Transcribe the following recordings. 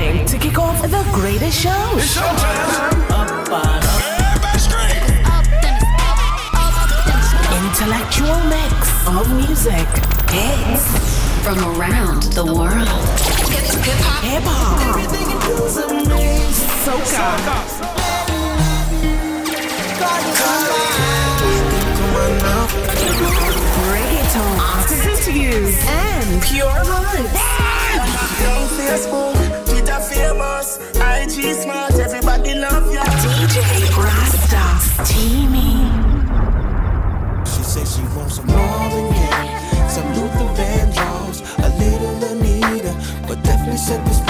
time to kick off the greatest show. It's showtime. Intellectual mix of music. Hits from around the world. Hip hop. Hip hop. Soca. Reggaeton. Artist interviews. And pure vibes. Facebook, Twitter famous, IG smart, everybody love ya. DJ Rasta. Teamy. She says she wants some Marvin Gaye, some Luther Vandross, a little Anita, but definitely set this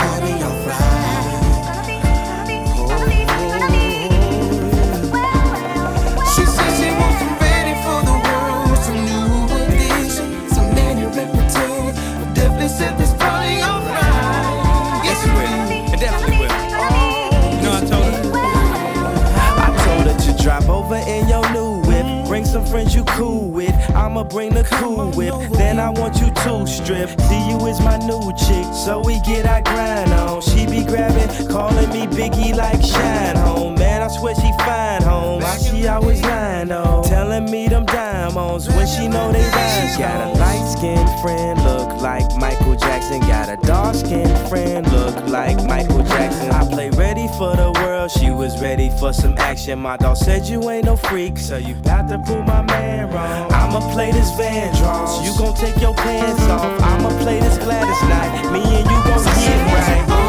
friends you cool with. I'ma bring the cool whip. Then I want you to strip. You is my new chick. So we get our grind on. She be grabbing, calling me Biggie like Shine Home. I swear she fine home. Why she always lying though? Telling me them diamonds when she know they rhyme. She got a light skinned friend, look like Michael Jackson. Got a dark skinned friend, look like Michael Jackson. I play ready for the world. She was ready for some action. My dog said you ain't no freak, so you bout to prove my man wrong. I'ma play this Vandross. You gon' take your pants off. I'ma play this Gladys Knight. Me and you gon' get right.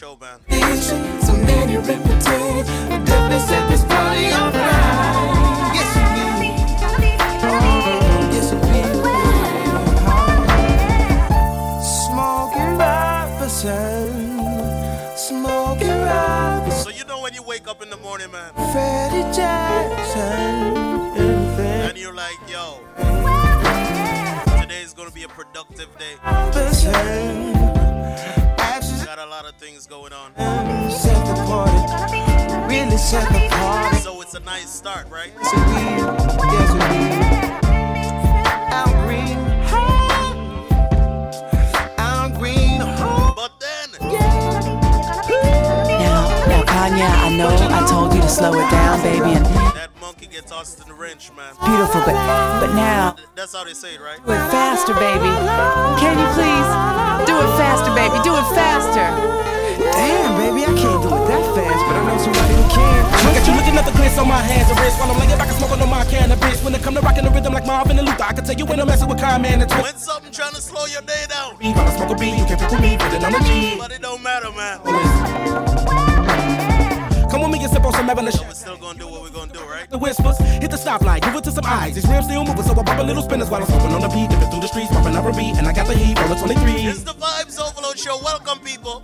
Show, man. Some nanny reputation, definitely set this party alright. Yes, you will. Yes, you will. Smoking Robinson, smoking Robinson, So you know when you wake up in the morning, man, Freddie Jackson, and you're like, yo, today's gonna be a productive day. Lot of things going on. set the party, really set the party. So it's a nice start, right? Yes, it will. Yes, it will. Al Green, Al Green, But Now, now, Kanye, I know I told you to slow it down, baby, and that monkey gets tossed in the wrench, man. beautiful, but but now That's how they say it, right? do it faster, baby. Can you please do it faster, baby? Do it faster. Damn, baby, I can't do it that fast, but I know somebody who can. Look at you looking at the glitz on my hands and wrists while I'm laying back and smoking on my cannabis. When it come to rocking the rhythm like Marvin and Luther, I can tell you when I'm messing with Kyle, man. It's When something trying to slow your day down, While I smoke a beat, you can't pick with me, put it on the G. but it don't matter, man. Come with me and sip on some Evelyn. We're still gonna do what we're gonna do, right? The whispers, hit the stoplight, give it to some eyes. These rims still moving, so I pop a little spinners while I'm smoking on the beat. Dipping through the streets, popping up a beat, and I got the heat, roll 23. It's the Vibes Overload Show. Welcome, people.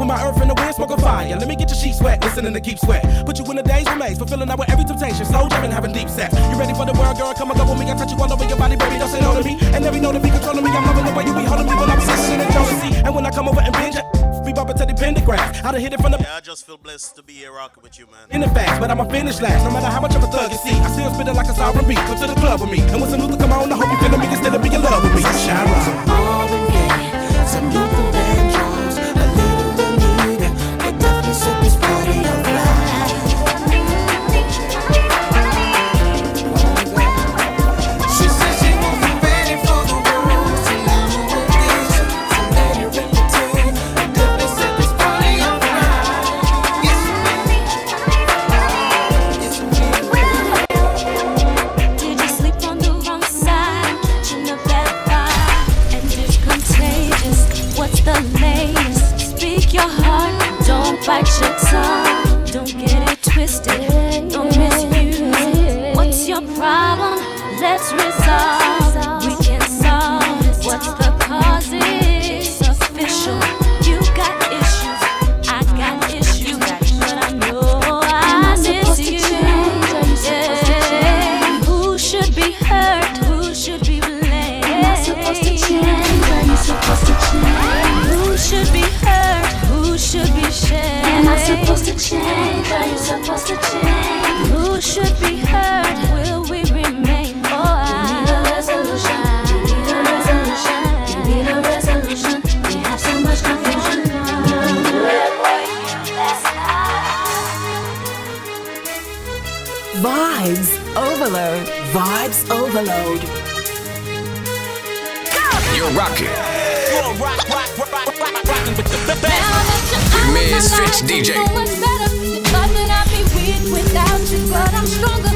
With my earth in the wind, smoking fire. Let me get your sheets wet, listening to keep sweat. Put you in the days remains, fulfilling out with every temptation. Slow jamming, having deep sex. You ready for the world, girl? Come and go with me. I touch you all over your body, baby. Don't say no to me. And every know to be controlling me. I'm loving the way you be holding me when I be listening to jealousy. And when I come over and binge, be to the pentagram. I done hit it from the Yeah, I just feel blessed to be here rocking with you, man. in the fast, but I'ma finish last. No matter how much of a thug you see, I still spit it like a sovereign beat. Come to the club with me, and when some Luther come on, I hope you feel me instead of be in love with me. Shine right. Marvin Gaye, some Luther Vandross, a little Anita, but definitely set this party She overload. Vibes overload. Go! You're rocking. The. Your man, Stretch DJ. Be you, but I'm stronger.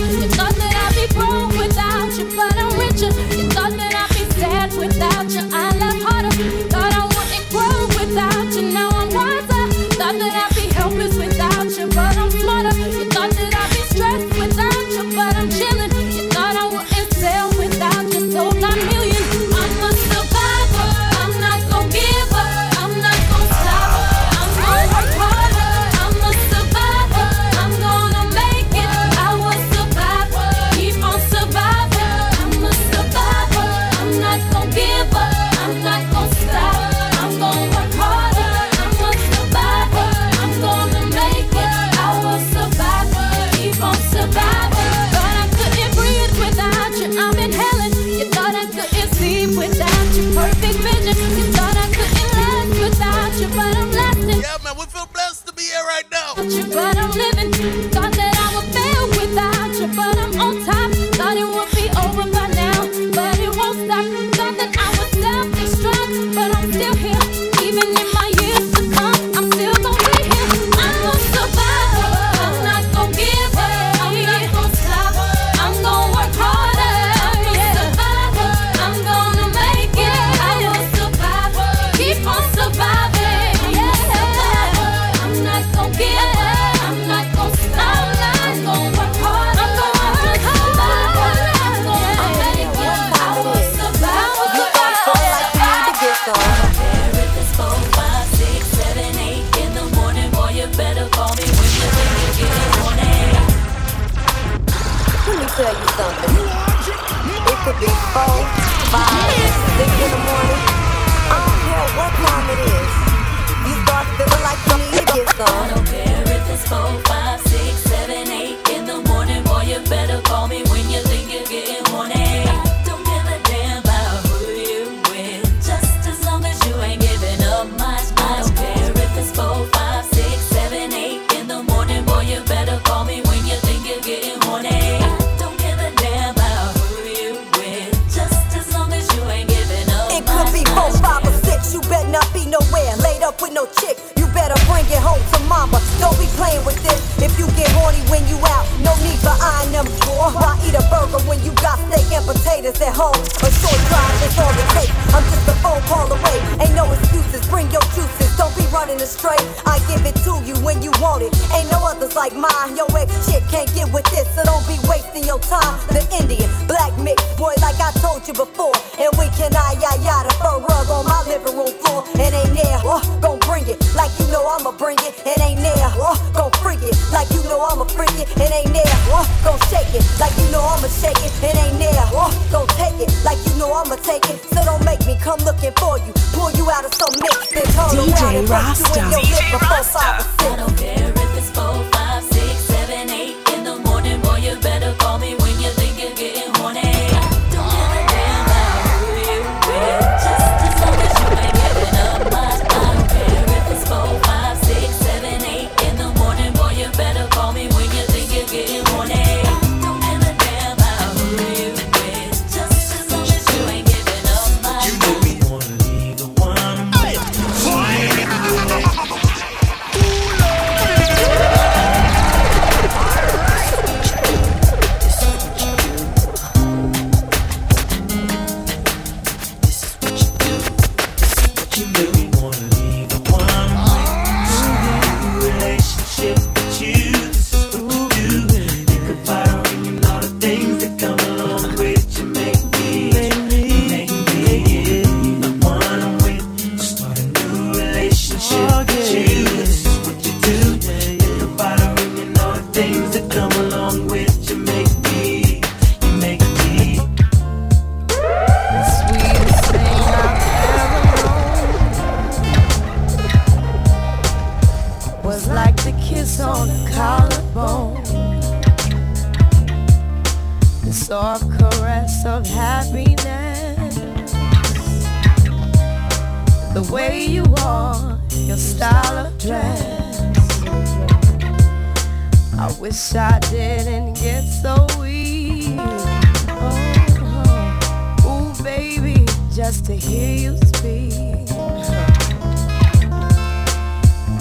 to hear you speak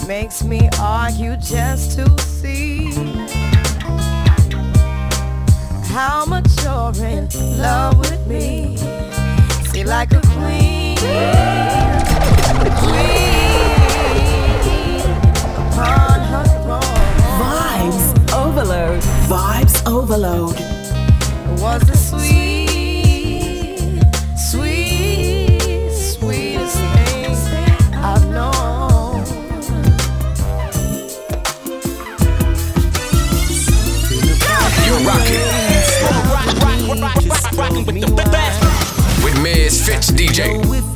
makes me argue just to see how much you're in love with me. See, like a queen, queen upon her throne. Vibes overload, vibes overload. Was a sweet. Fitz DJ.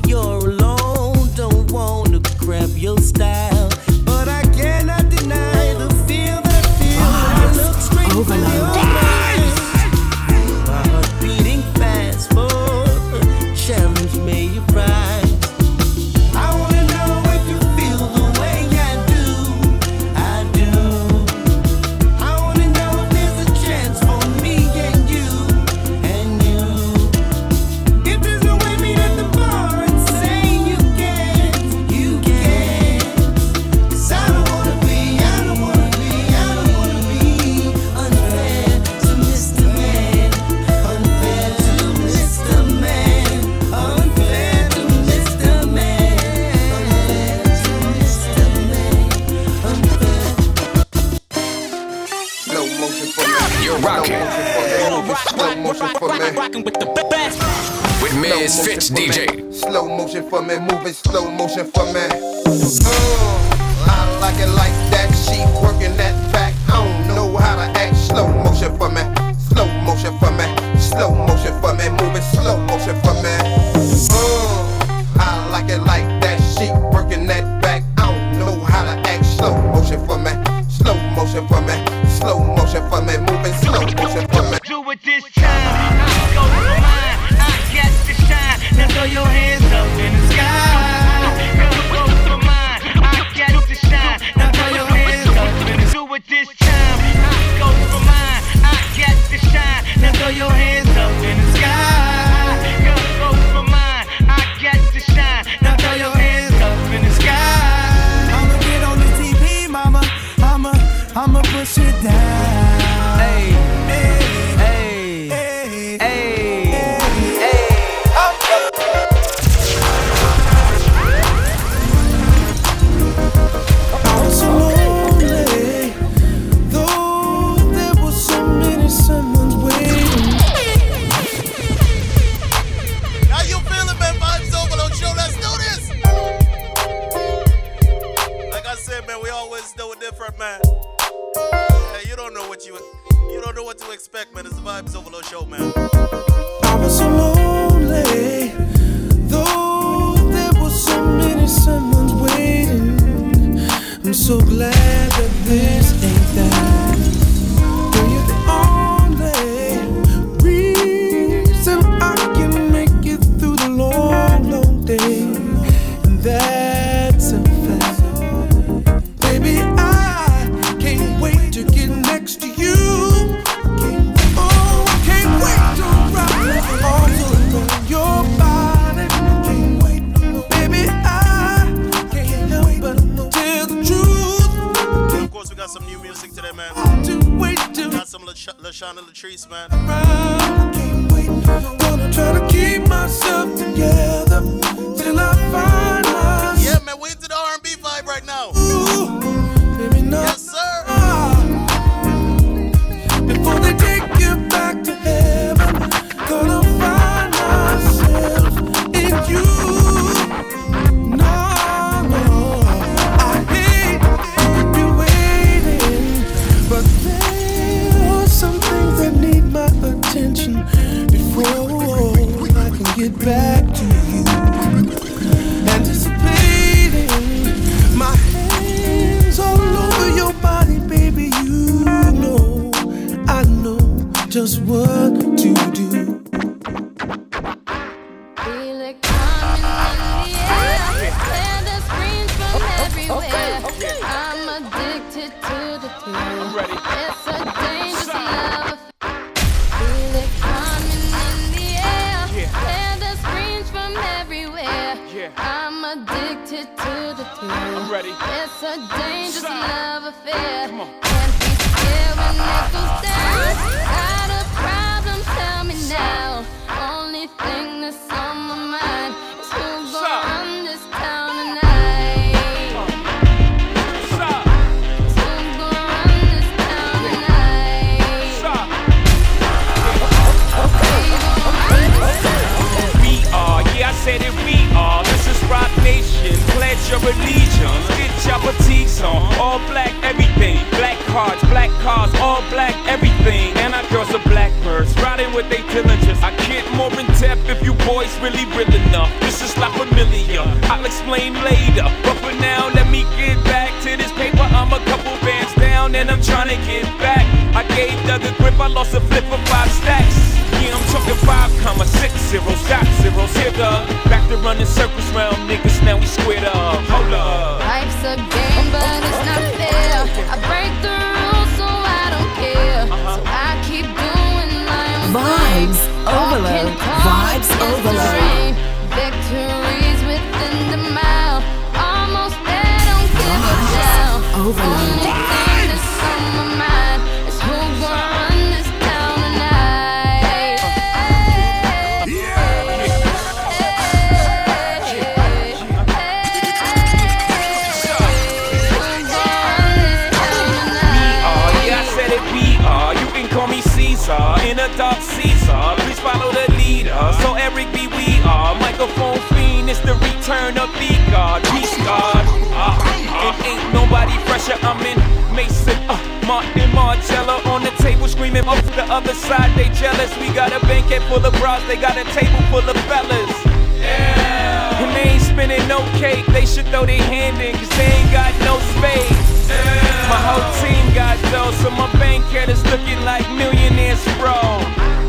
nobody fresher. I'm in Mason, uh, Martin Marcella on the table screaming. Off the other side, they jealous. We got a banquet full of bras, they got a table full of fellas. Yeah. And they ain't spinning no cake, they should throw their hand in, cause they ain't got no space. Yeah. My whole team got dough, so my bank account is looking like millionaires, bro.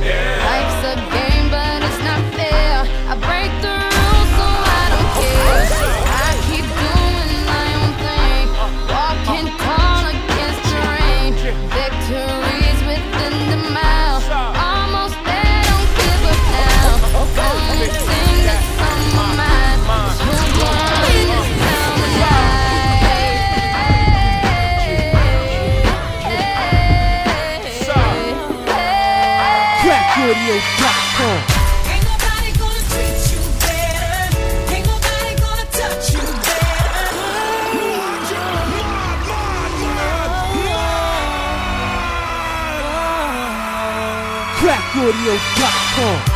Yeah. Life's a Audio.com.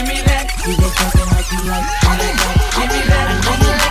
give me that. You get something like you like, I like that. Give me that.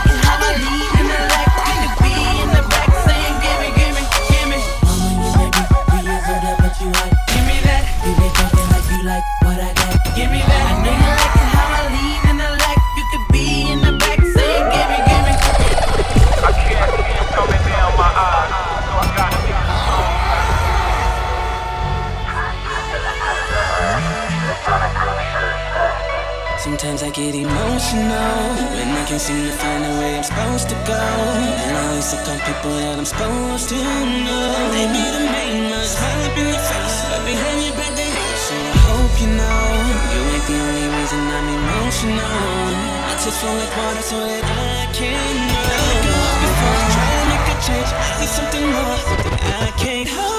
Get emotional When I can't seem to find the way I'm supposed to go. And I always look on people that I'm supposed to know. They be the main ones, smile up in your face But behind your back they hate So I hope you know You ain't the only reason I'm emotional. I just flow like water so that I can know. Before I try to make a change I need something more that I can't hold.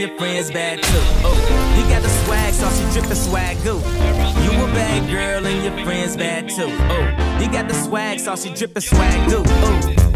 your friends bad too. Oh, you got the swag, so she drippin' swag goo. You a bad girl and your friends bad too. Oh, you got the swag, so she drippin' swag goo. Oh.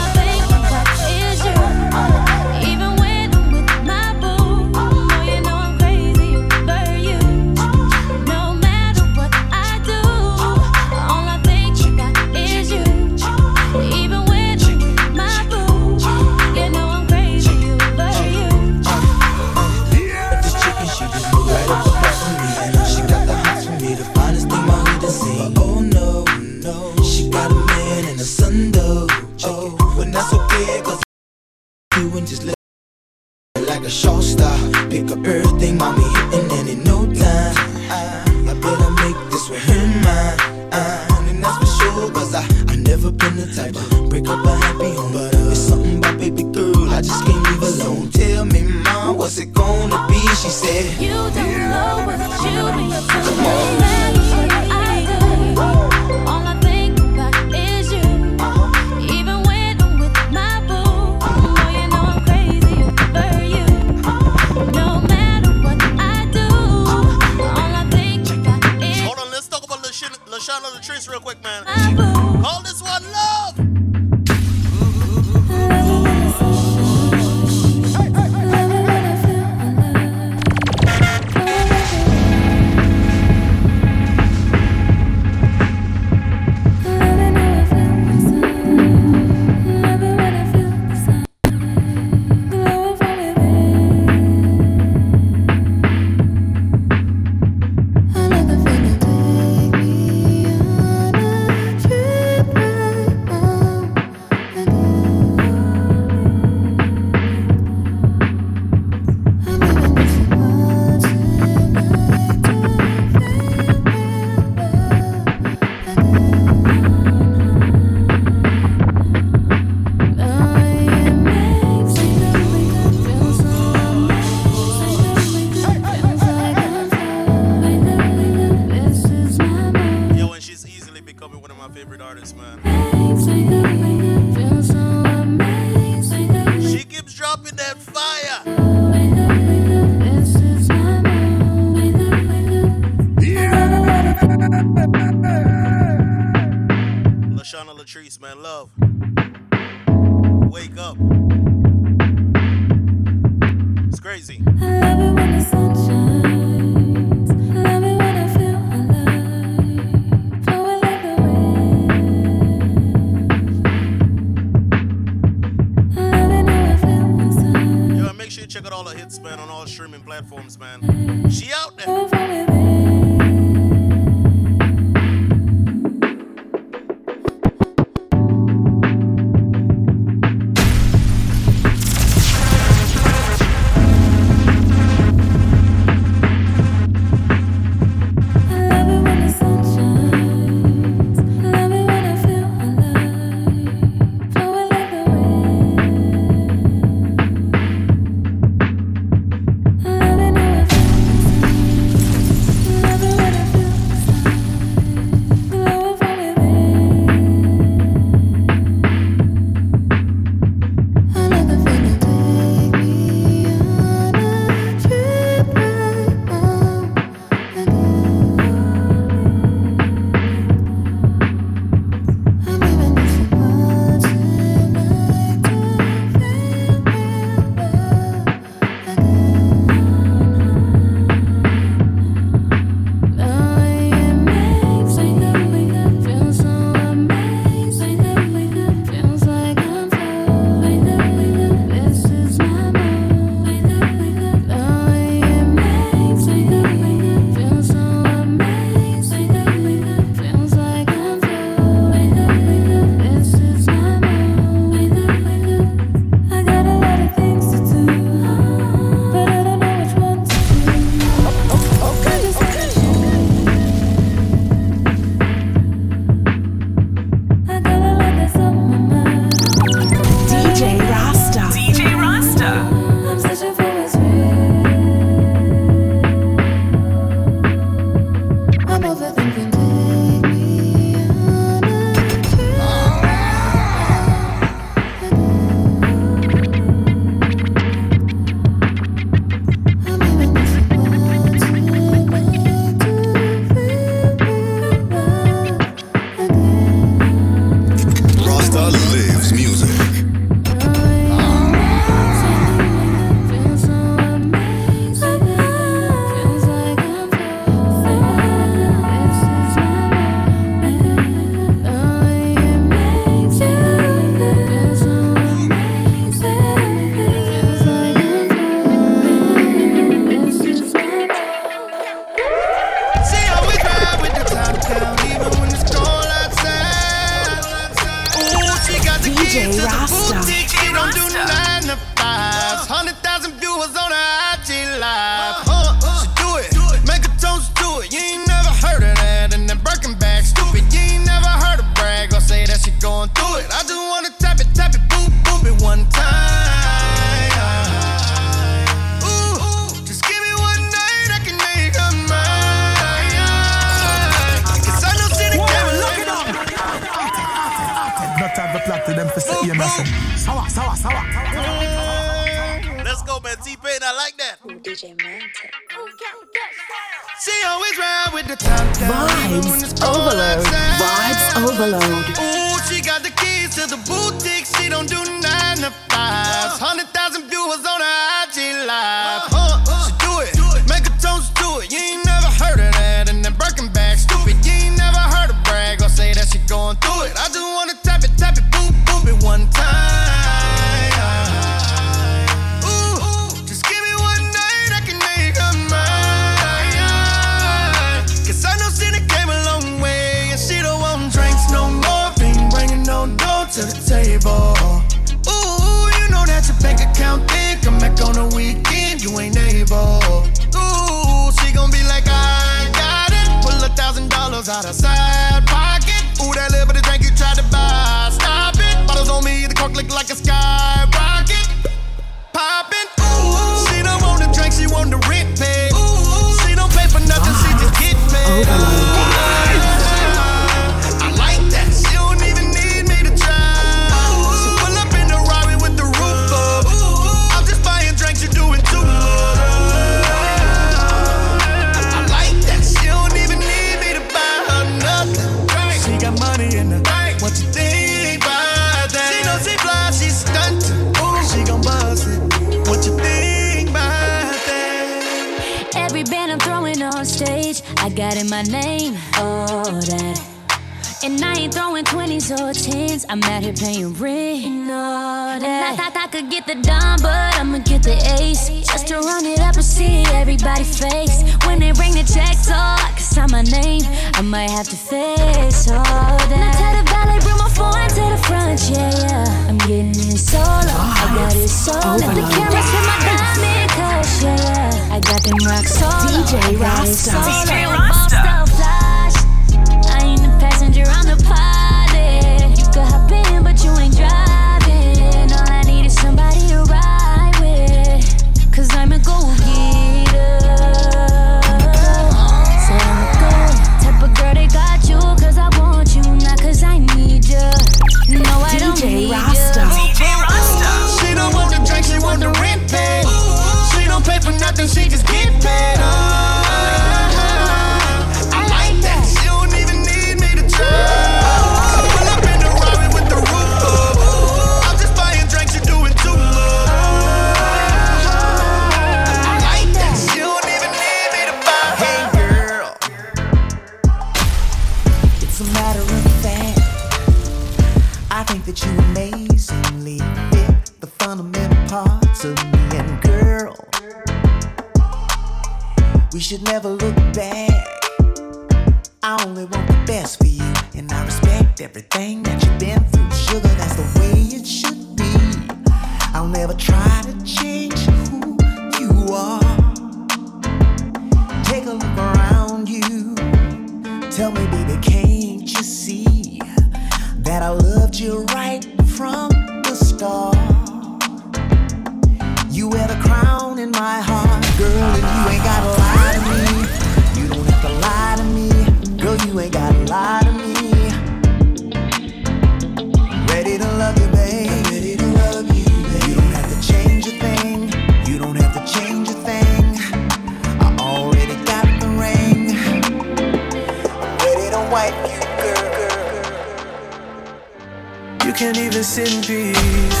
can't even sit in peace.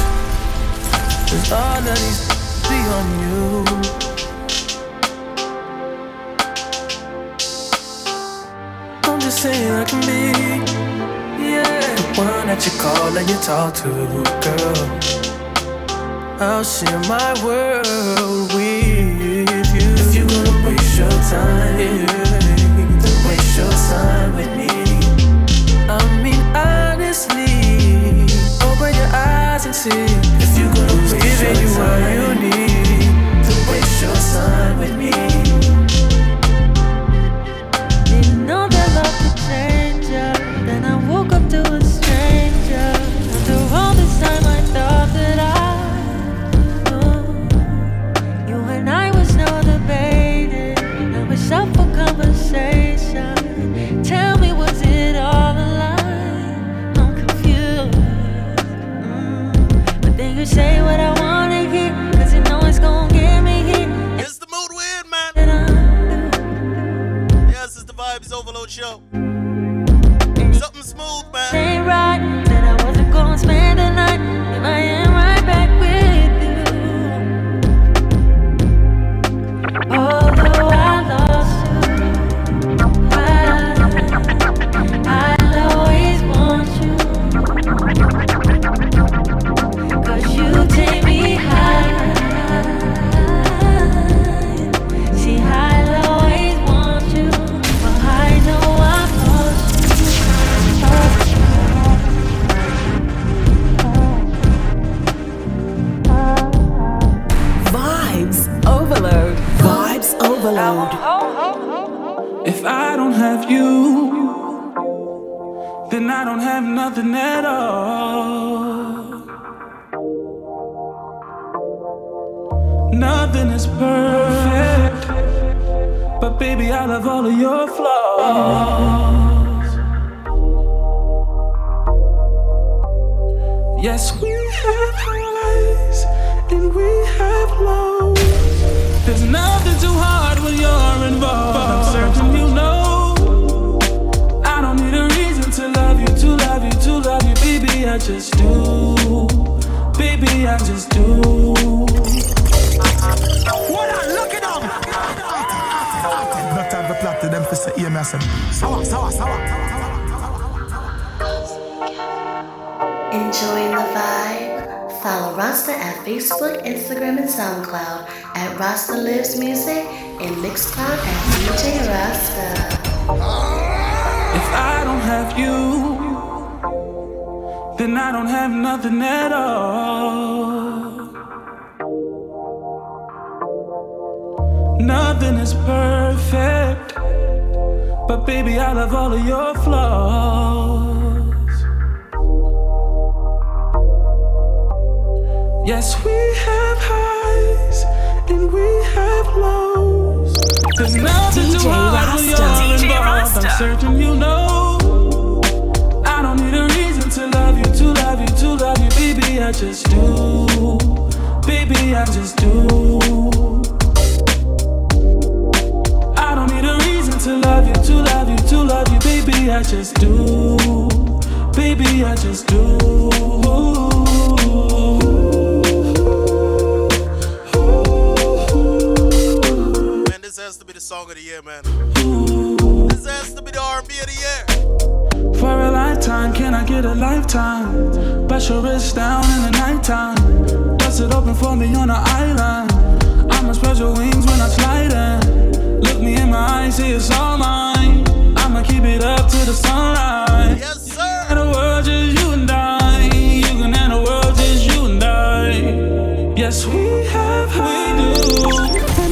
With all of these be on you. I'm just saying I can be, yeah, the one that you call and you talk to, girl. I'll share my world with you. If you're gonna waste your time, yeah. then waste your time with me. see if you gonna It's giving you what you need to waste your time with me. Baby, I love all of your flaws. Yes, we have highs and we have lows. There's nothing too hard when you're involved. I'm certain you know. I don't need a reason to love you, to love you, to love you, baby. I just do. Baby, I just do. To them for say, yeah, me I say, sour, sour, sour. Enjoying the vibe? Follow Rasta at Facebook, Instagram, and SoundCloud at Rasta Lives Music and Mixcloud at DJ Rasta. If I don't have you, then I don't have nothing at all. Nothing is perfect, but baby, I love all of your flaws. Yes, we have highs and we have lows. There's nothing too hard when you're involved. I'm Rasta. certain you know. I don't need a reason to love you, to love you, to love you, baby. I just do, baby. I just do. I don't need a reason to love you, to love you, to love you, baby. I just do, baby. I just do. Man, this has to be the song of the year, man. This has to be the R&B of the year. For a lifetime, can I get a lifetime? Bust your wrist down in the nighttime. Bust it open for me on the island. I'ma spread your wings when I slide in. Look me in my eyes, see it's all mine. I'ma keep it up to the sunrise. Yes, sir. And the world just you and I. You can and the world just you and I. Yes, we have, we do.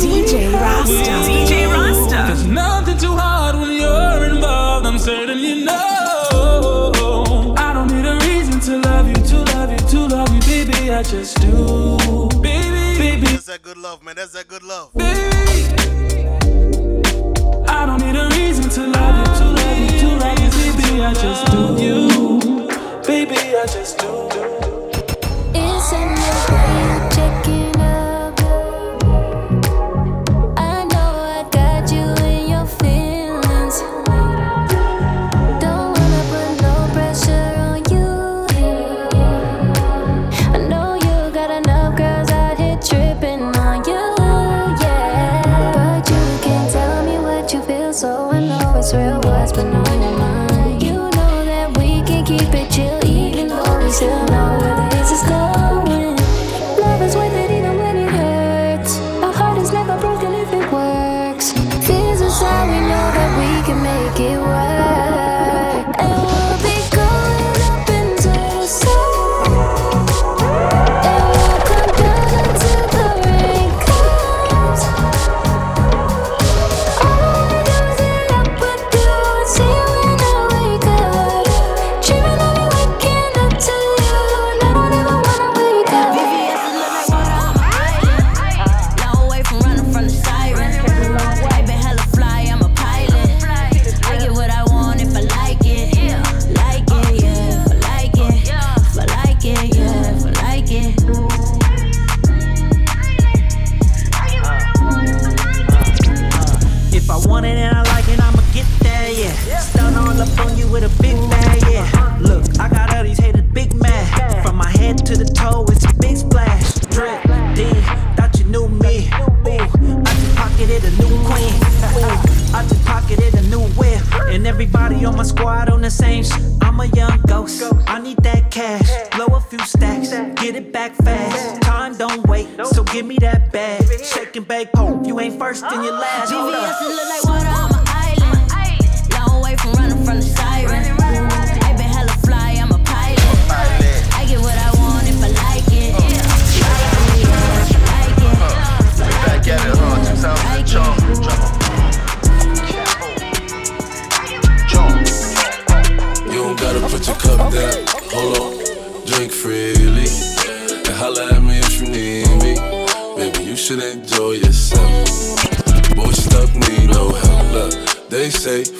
DJ Rasta. DJ Rasta. There's nothing too hard when you're involved. I'm certain you know. I don't need a reason to love you, to love you, to love you, baby. I just do, baby, baby. That's that good love, man. That's that good love. I baby. I just do you, baby. I just do. It's in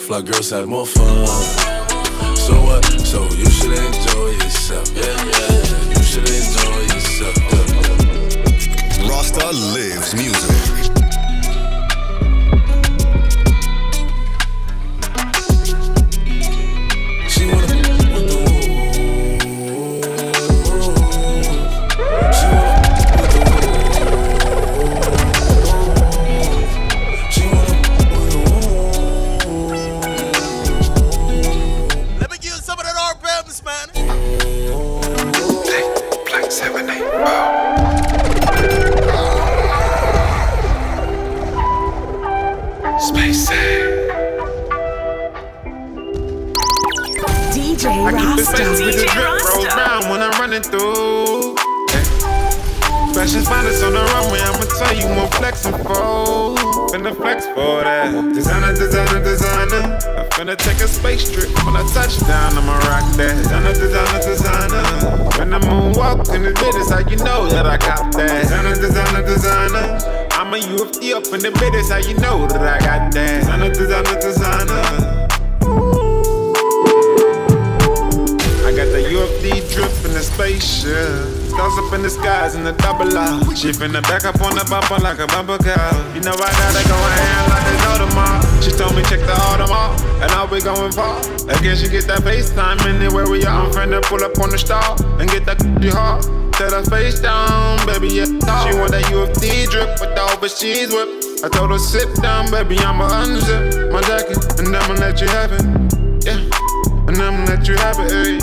Fly girls had more fun. pull up on the star and get that c- hard. Set her face down, baby, yeah. She want that UFD drip with the overseas whip. I told her, sit down, baby, I'ma unzip my jacket and I'ma let you have it. Yeah, and I'ma let you have it, ayy.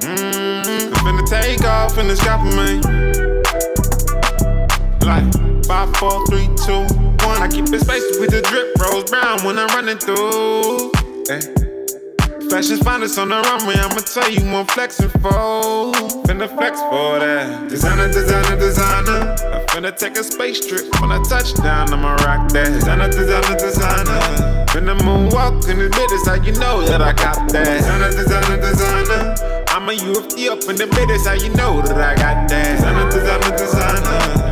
Mm-hmm. I'm finna take off in the sky for me. Like, five, four, three, two, one. I keep it spicy with the drip, rose brown when I'm running through. Ay. Fashion's finest on the runway, I'ma tell you I'm flexing for. Finna flex for that. Designer, designer, designer. I finna take a space trip. When I touch down, I'ma rock that. Designer, designer, designer. Finna moonwalk in the business, how you know that I got that. Designer, designer, designer. I'm a UFD up in the business, how you know that I got that. Designer, designer, designer.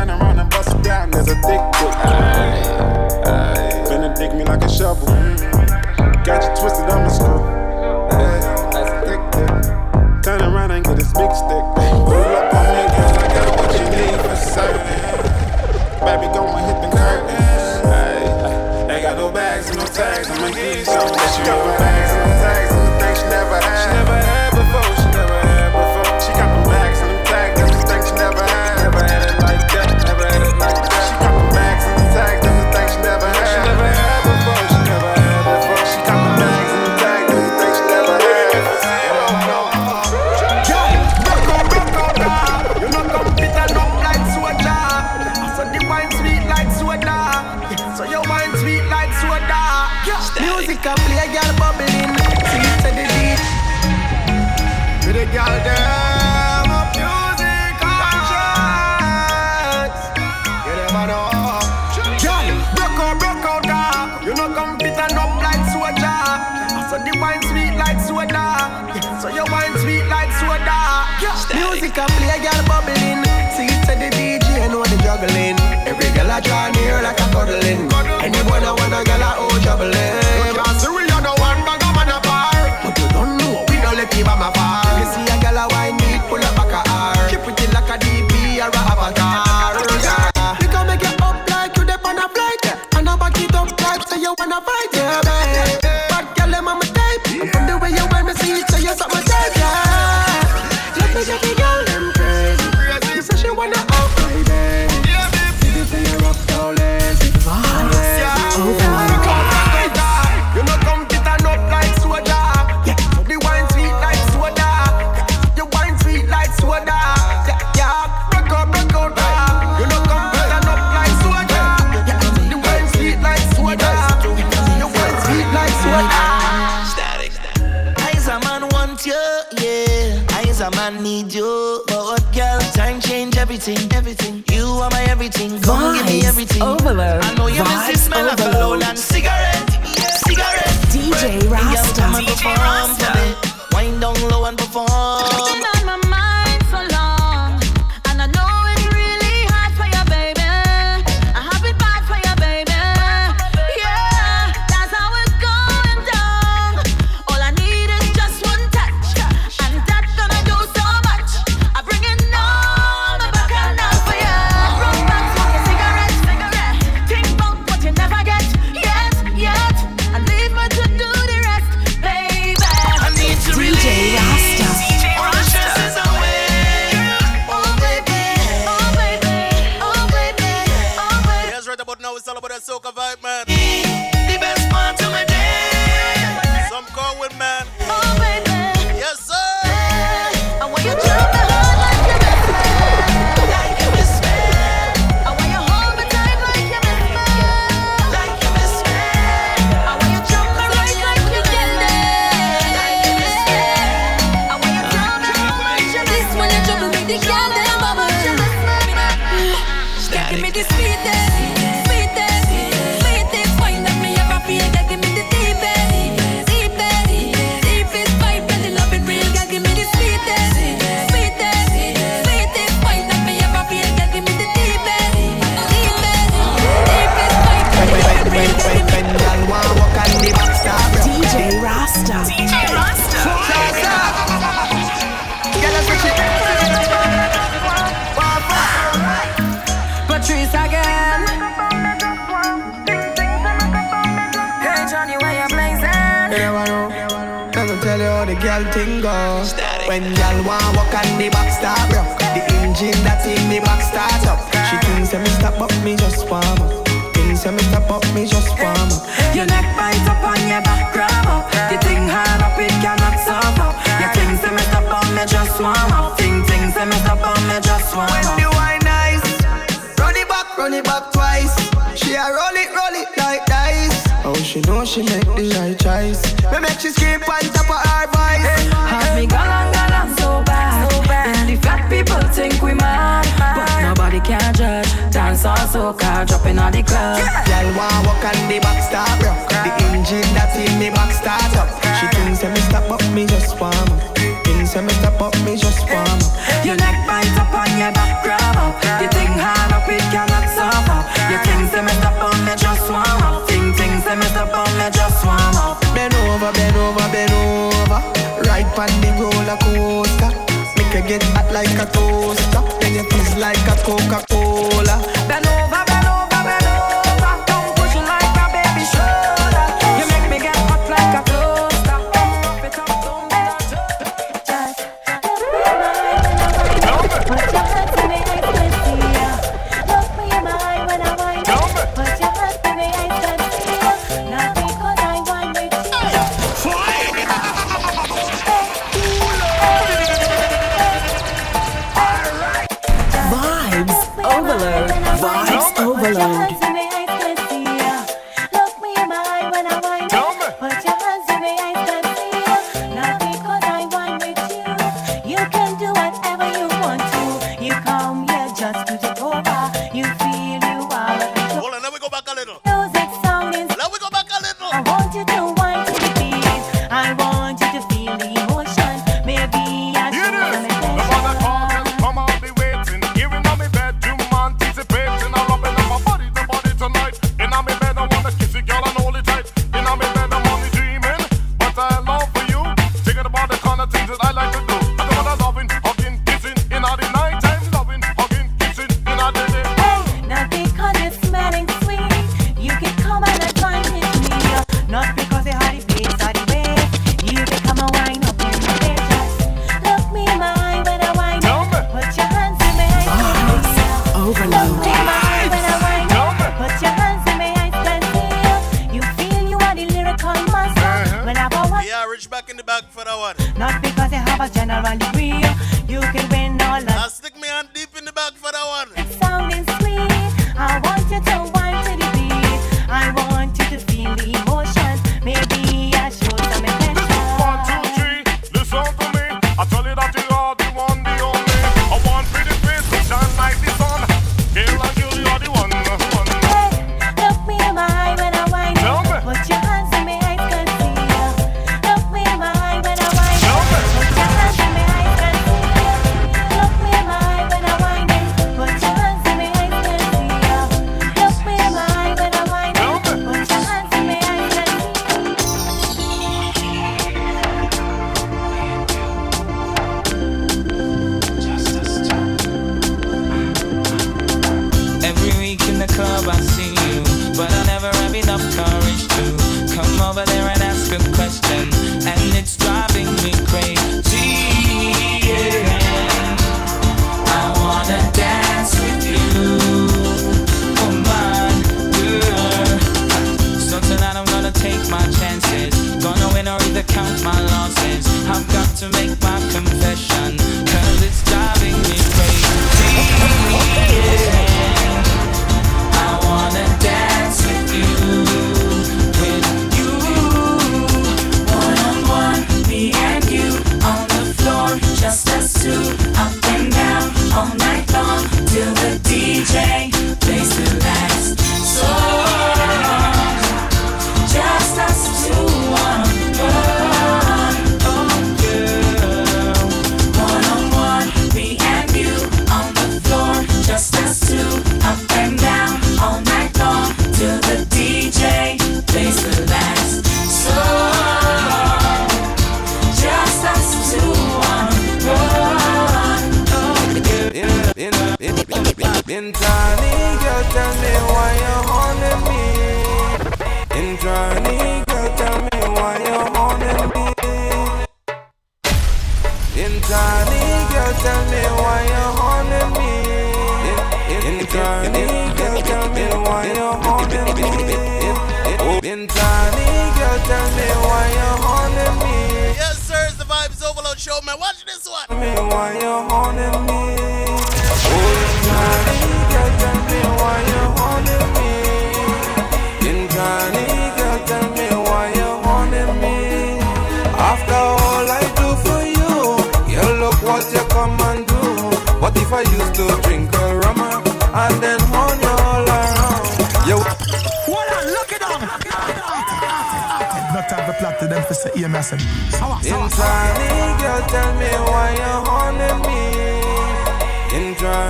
turn around and bust it down. There's a thick dick. Aye, aye. Dig me like a shovel. Cuddling.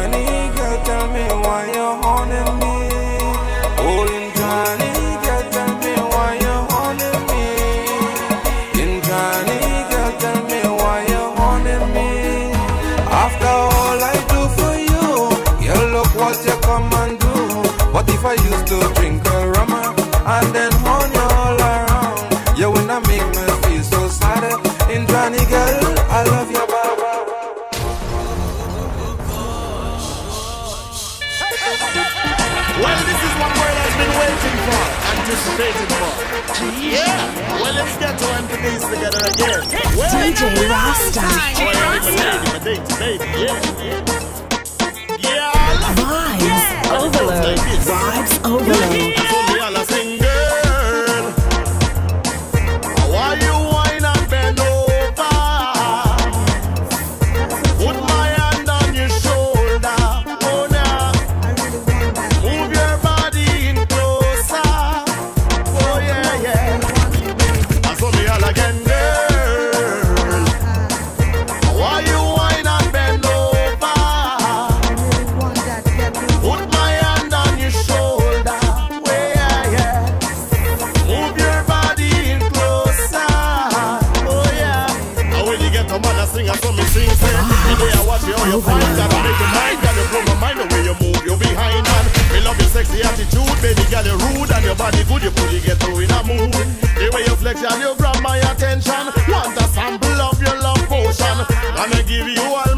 nigga, tell me why for. Yeah, well, let's get to and these together again. Well, DJ Rasta. Vibes Ovaload. Vibes Ovaload. truly ghetto in a mood. The way you flex and you grab my attention. Want a sample of your love potion. Gonna give you a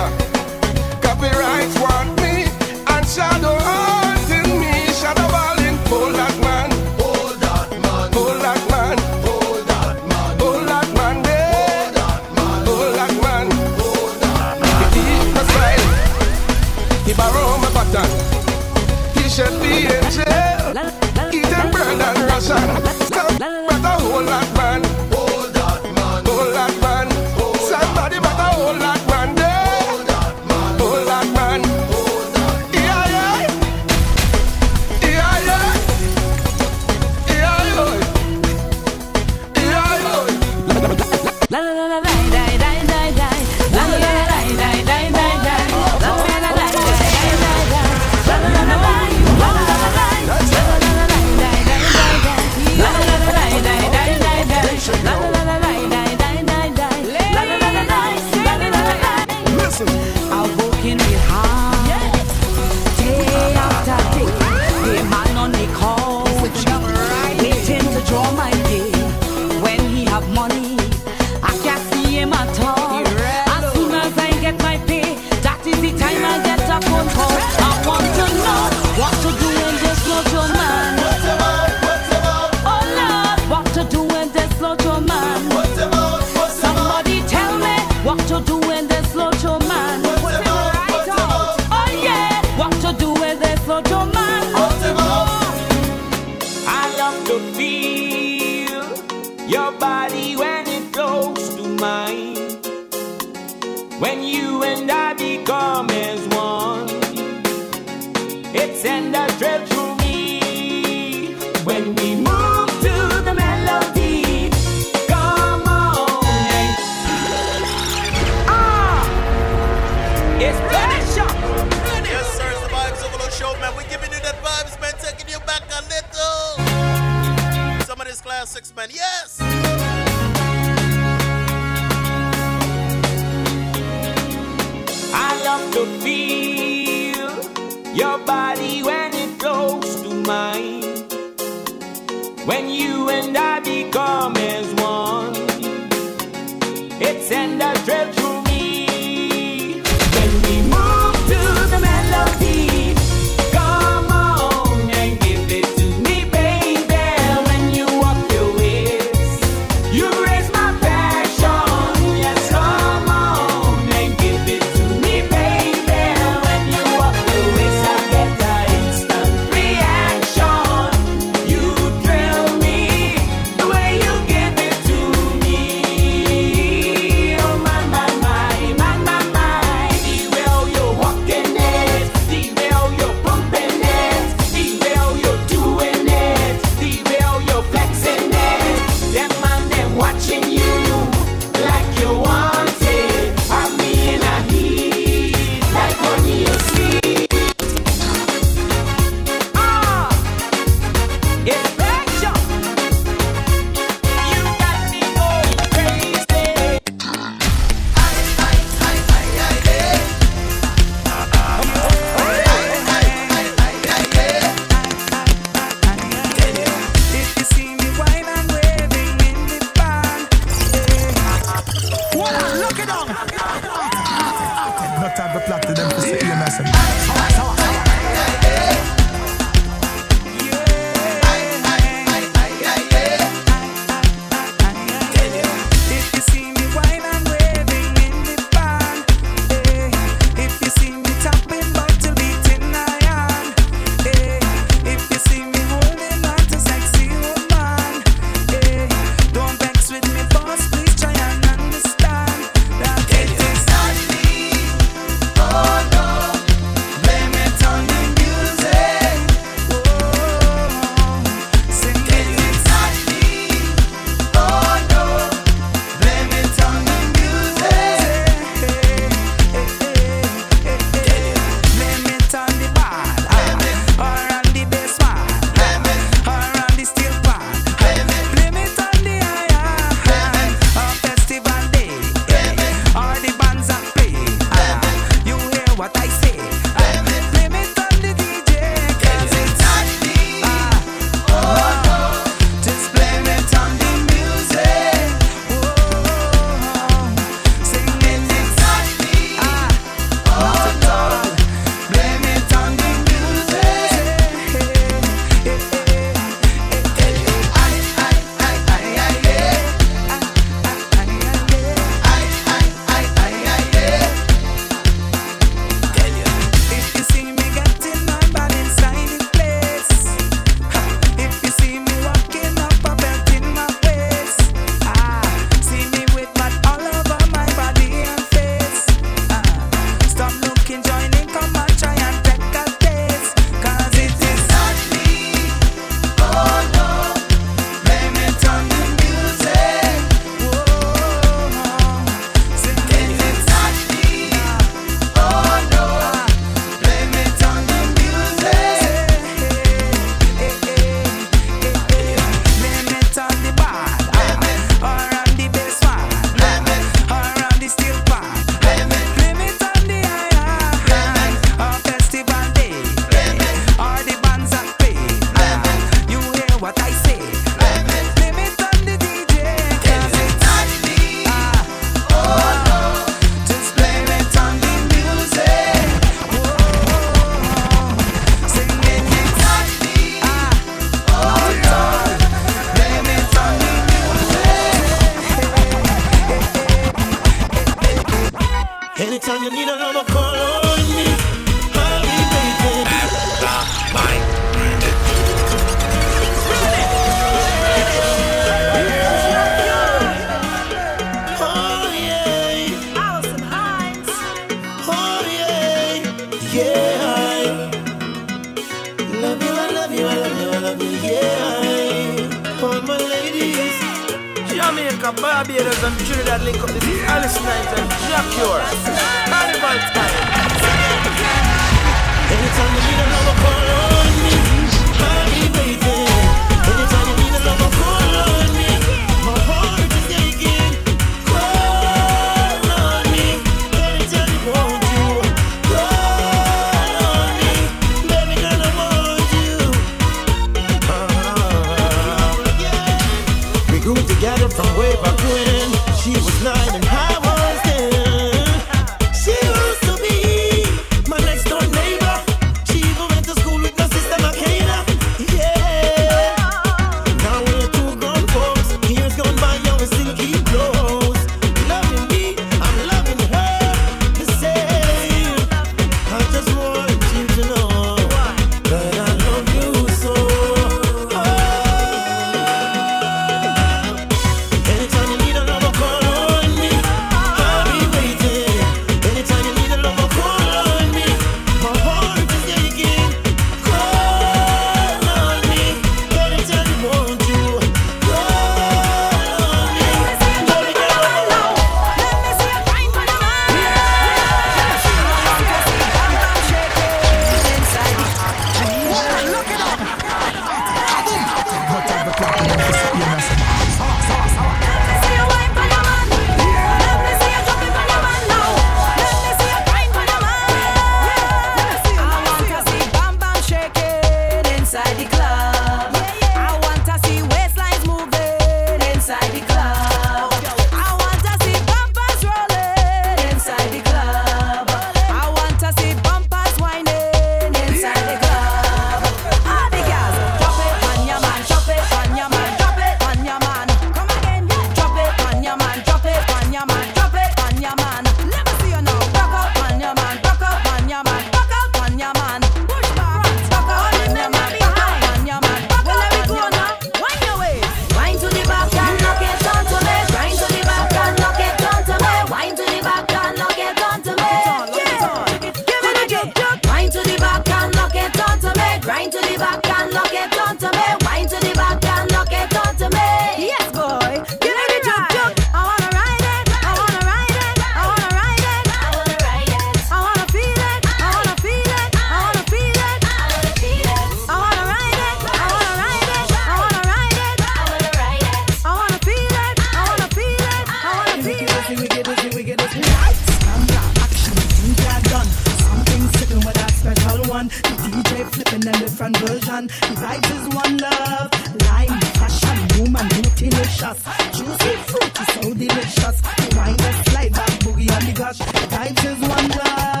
different version. Life is one love. Lime, fashion, woman, beauty, delicious. Juicy, fruit is so delicious. Wine, slide back, boogie on the gush. Life is one love.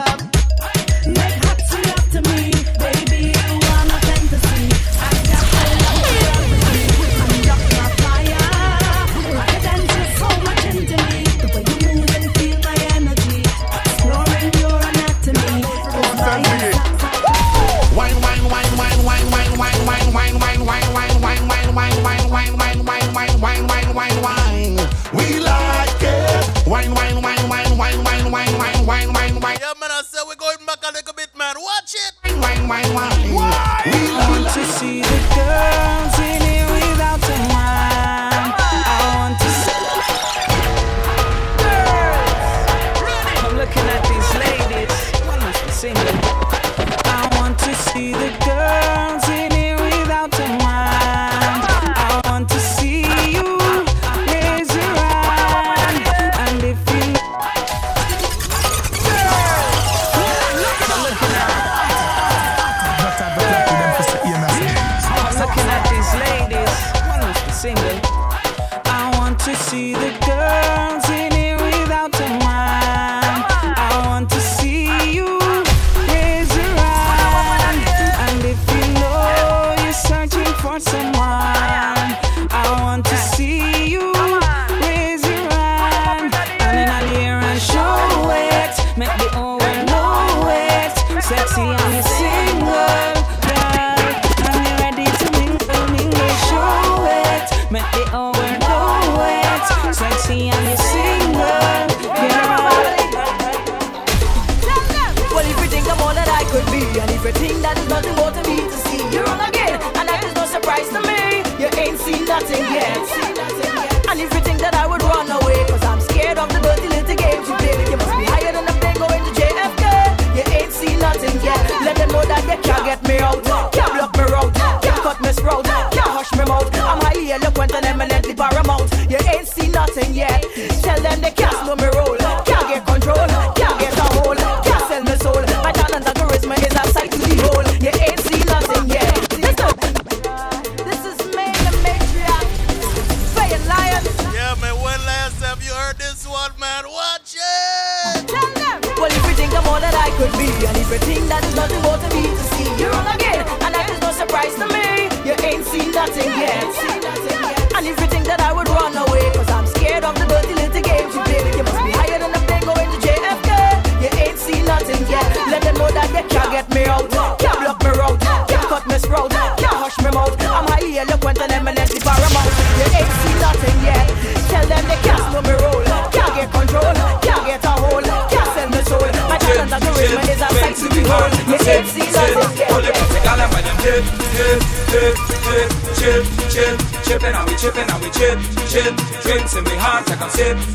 We want to see the girl.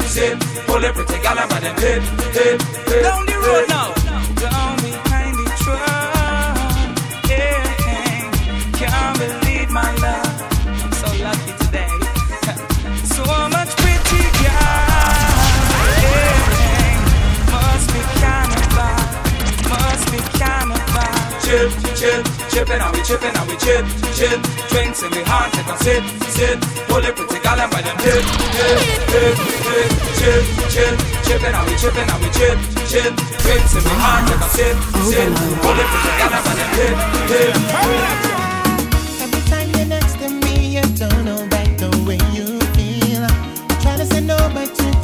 zip. Pull everything out of my hip, hip, hip. Lonely road now. The only kind of trouble. Yeah, can't, believe my so lucky today. so much pretty must be kind of. Must be kind of. Chip, chip chipping and we chipping and we chip, chip. Drinks in me hand, take a sip, sip. Pull it pretty gal and by them hip, hip, hip, hip. Chip, chip, chipping and we chipping and we chip, chip. Drinks in me hand, take a sip, sip. Pull it pretty gal and by them hip, hip, hip. Don't know back the way you feel. Try to say no, but you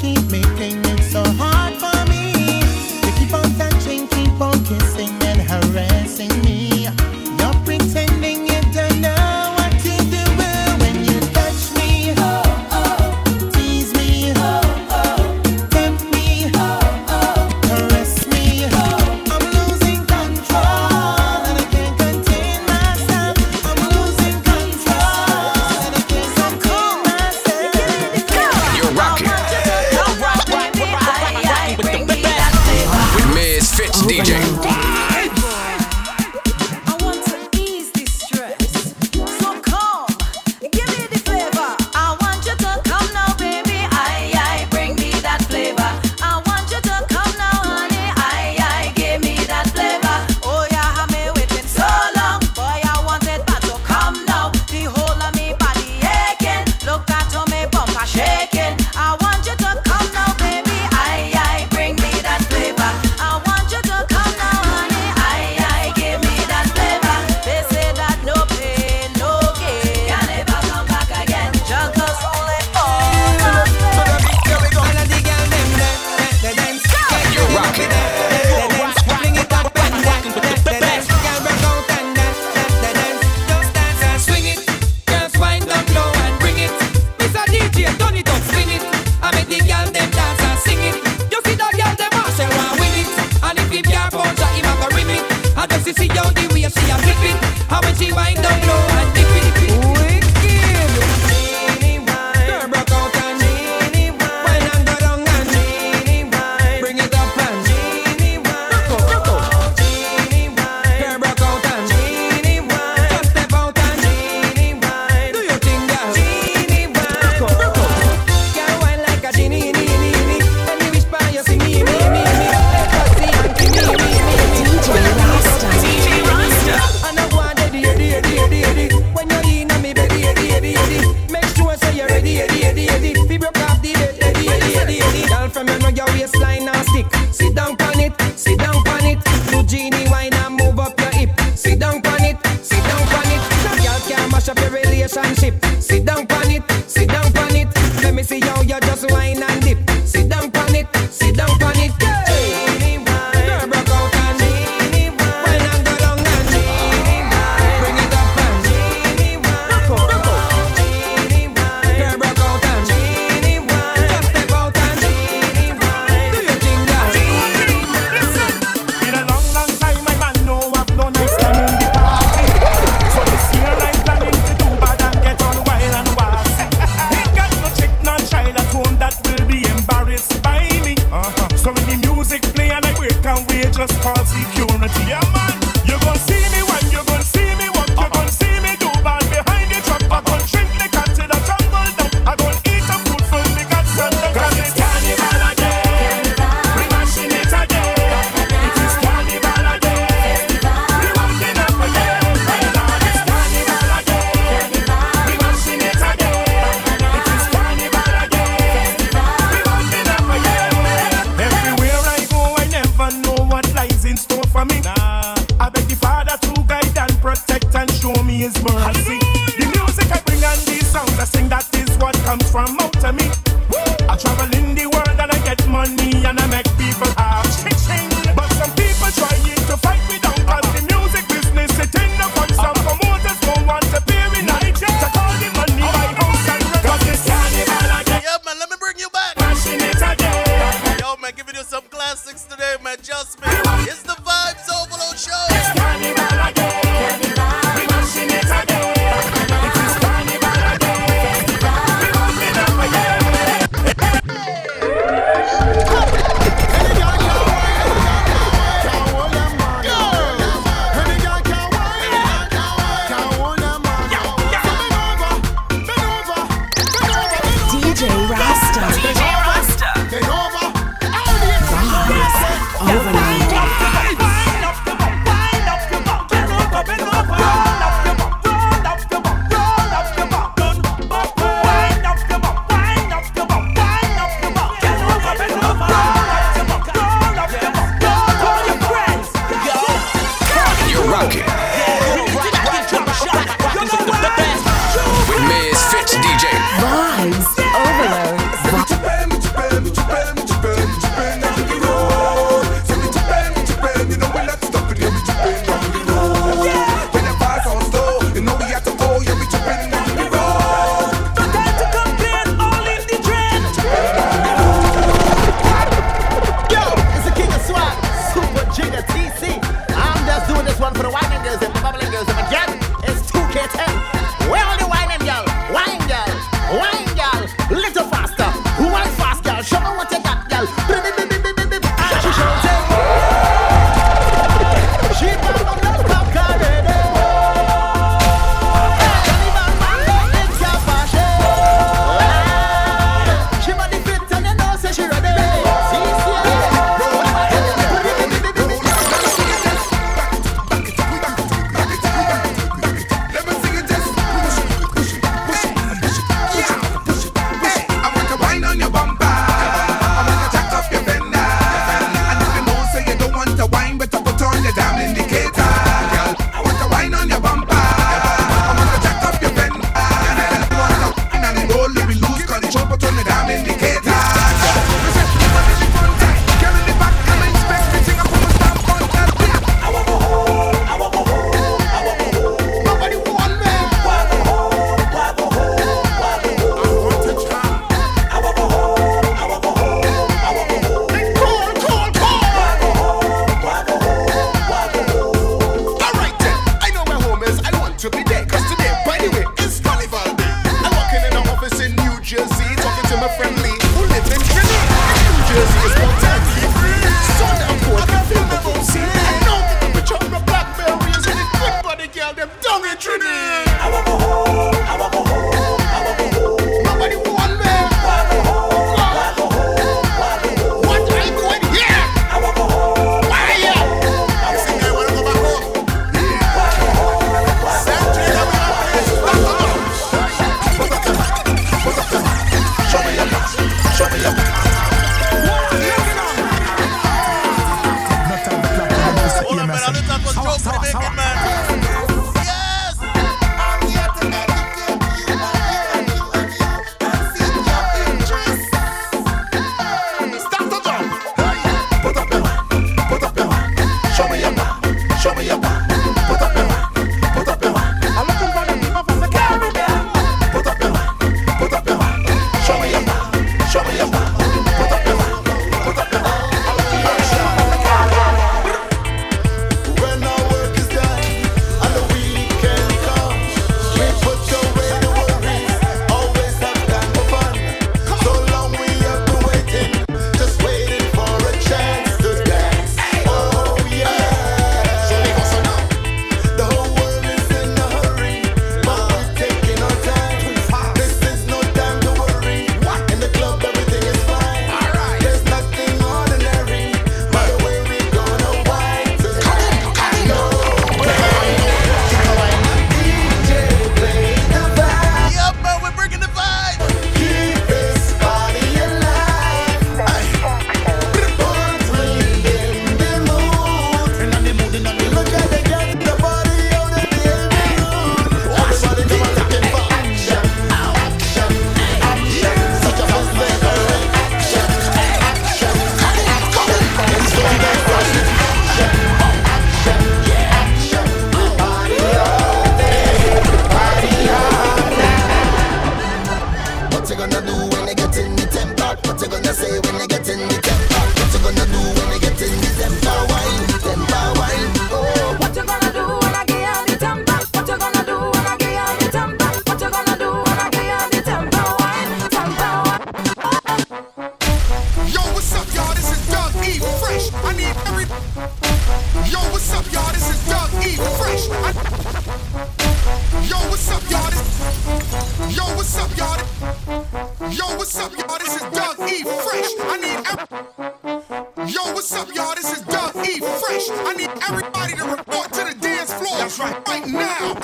now.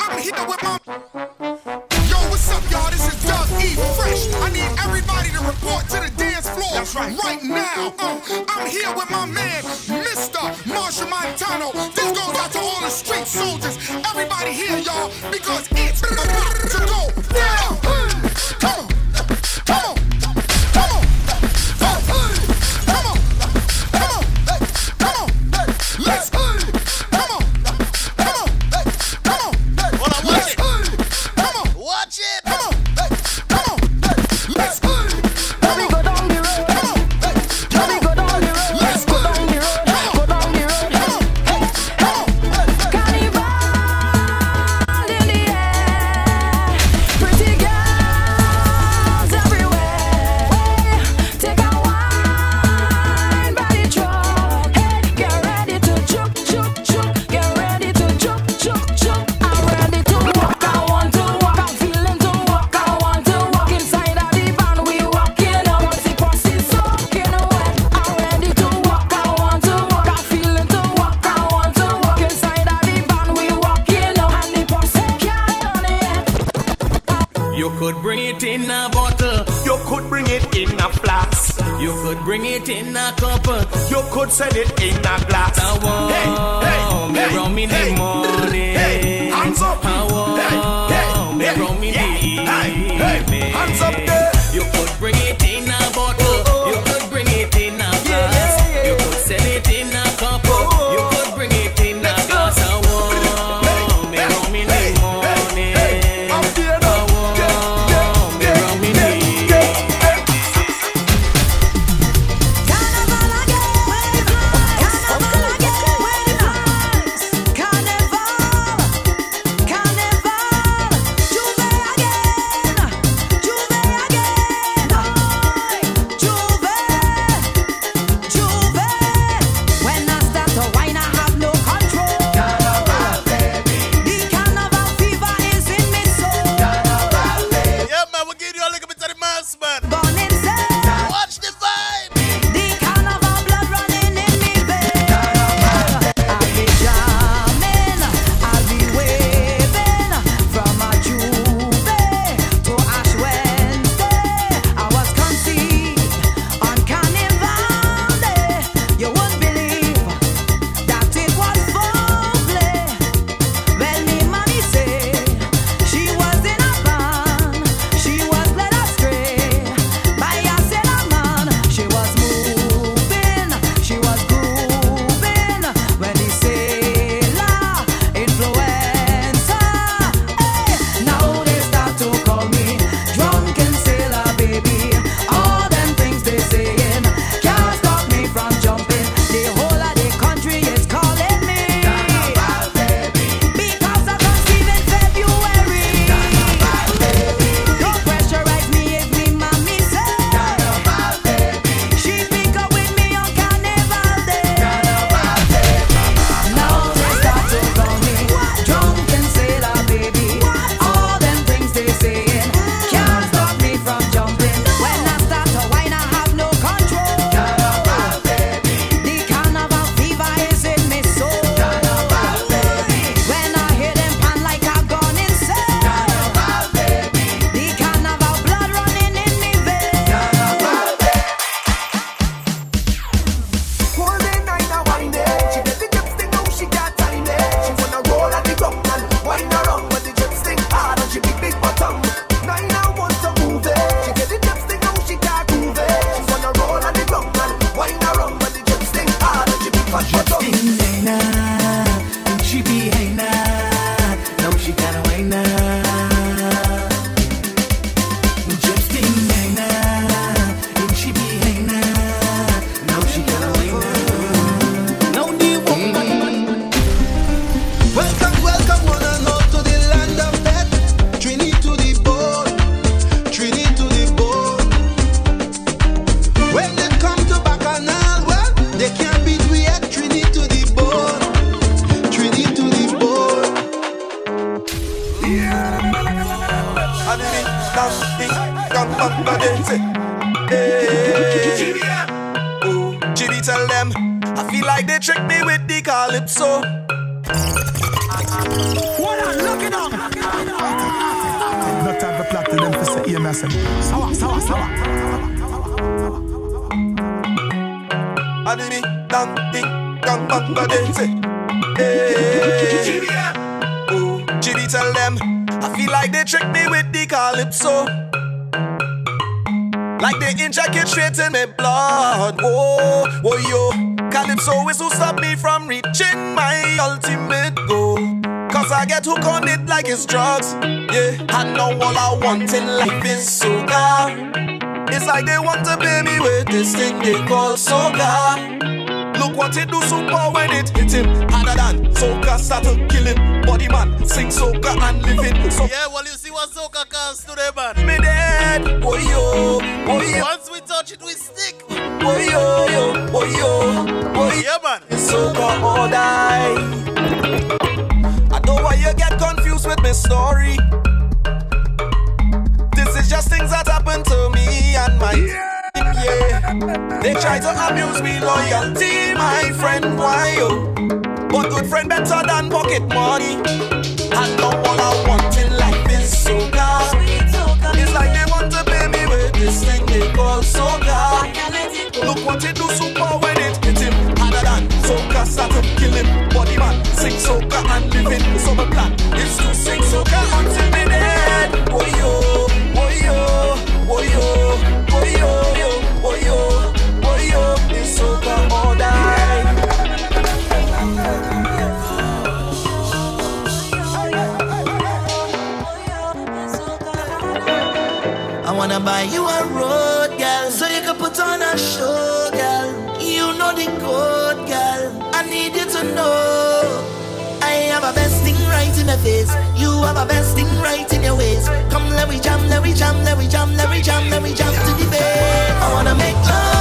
I'm here with my. Yo, what's up, y'all? This is Doug E. Fresh. I need everybody to report to the dance floor That's right. right now. Uh, I'm here with my man, Mr. Machel Montano. This goes out to all the street soldiers. Everybody here, y'all, because it's. life in soca. It's like they want to pay me with this thing they call soca. Look what it do super when it hit him. Harder than soca started killing. Body man sing soca and living. So yeah, you put on a show, girl. You know the code, girl. I need you to know. I have a best thing right in my face. You have a best thing right in your ways. Come, let me jam, let me jam, let me jam, let me jam, let me jam to the bed. I wanna make love.